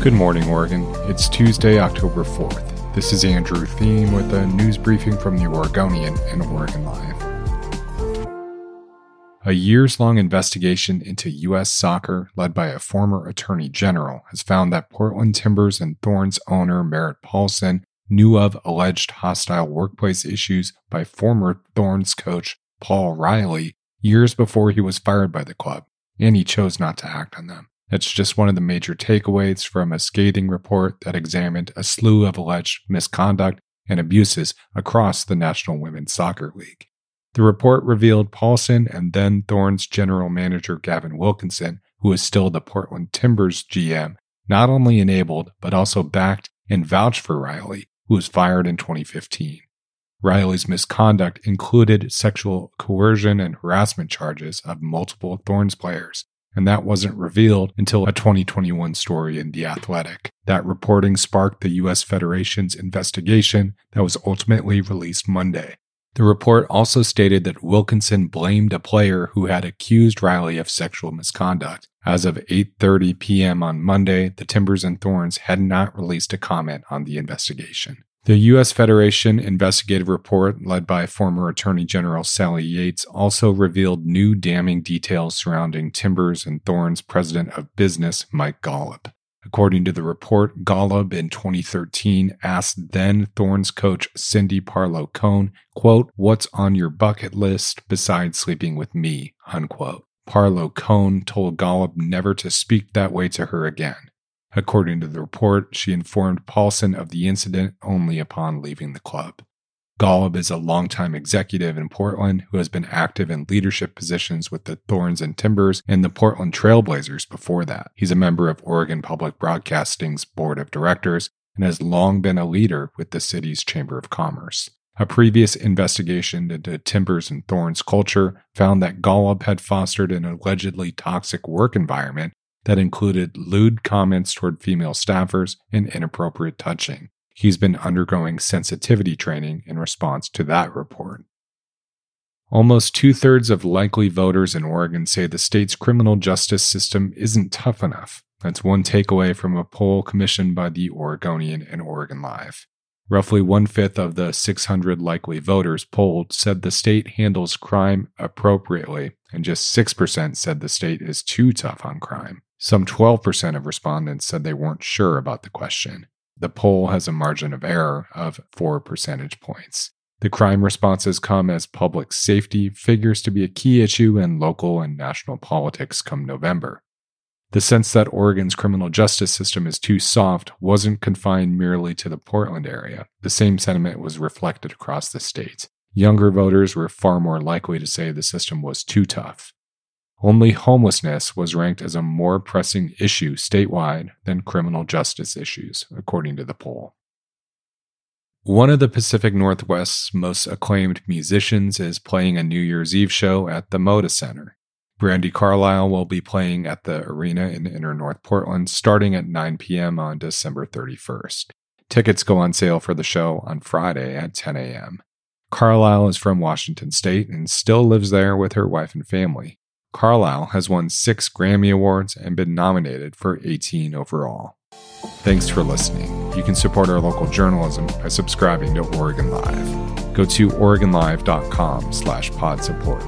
Good morning, Oregon. It's Tuesday, October 4th. This is Andrew Theen with a news briefing from the Oregonian and Oregon Live. A years long investigation into U.S. soccer, led by a former attorney general, has found that Portland Timbers and Thorns owner Merritt Paulson knew of alleged hostile workplace issues by former Thorns coach Paul Riley years before he was fired by the club, and he chose not to act on them. It's just one of the major takeaways from a scathing report that examined a slew of alleged misconduct and abuses across the National Women's Soccer League. The report revealed Paulson and then Thorns general manager Gavin Wilkinson, who is still the Portland Timbers GM, not only enabled, but also backed and vouched for Riley, who was fired in 2015. Riley's misconduct included sexual coercion and harassment charges of multiple Thorns players, and that wasn't revealed until a 2021 story in The Athletic. That reporting sparked the U.S. Federation's investigation that was ultimately released Monday. The report also stated that Wilkinson blamed a player who had accused Riley of sexual misconduct. As of 8:30 p.m. on Monday, the Timbers and Thorns had not released a comment on the investigation. The U.S. Federation investigative report, led by former Attorney General Sally Yates, also revealed new damning details surrounding Timbers and Thorns president of business, Mike Golub. According to the report, Golub in 2013 asked then Thorns coach Cindy Parlow Cone, quote, what's on your bucket list besides sleeping with me, unquote. Parlow Cone told Golub never to speak that way to her again. According to the report, she informed Paulson of the incident only upon leaving the club. Golub is a longtime executive in Portland who has been active in leadership positions with the Thorns and Timbers and the Portland Trailblazers before that. He's a member of Oregon Public Broadcasting's board of directors and has long been a leader with the city's Chamber of Commerce. A previous investigation into Timbers and Thorns culture found that Golub had fostered an allegedly toxic work environment that included lewd comments toward female staffers and inappropriate touching. He's been undergoing sensitivity training in response to that report. Almost two thirds of likely voters in Oregon say the state's criminal justice system isn't tough enough. That's one takeaway from a poll commissioned by the Oregonian and Oregon Live. Roughly one fifth of the 600 likely voters polled said the state handles crime appropriately, and just 6% said the state is too tough on crime. Some 12% of respondents said they weren't sure about the question. The poll has a margin of error of 4 percentage points. The crime responses come as public safety figures to be a key issue in local and national politics come November. The sense that Oregon's criminal justice system is too soft wasn't confined merely to the Portland area. The same sentiment was reflected across the state. Younger voters were far more likely to say the system was too tough. Only homelessness was ranked as a more pressing issue statewide than criminal justice issues, according to the poll. One of the Pacific Northwest's most acclaimed musicians is playing a New Year's Eve show at the Moda Center. Brandi Carlile will be playing at the arena in inner North Portland starting at 9 p.m. on December 31st. Tickets go on sale for the show on Friday at 10 a.m. Carlile is from Washington State and still lives there with her wife and family. Carlile has won six Grammy Awards and been nominated for 18 overall. Thanks for listening. You can support our local journalism by subscribing to Oregon Live. Go to OregonLive.com slash pod support.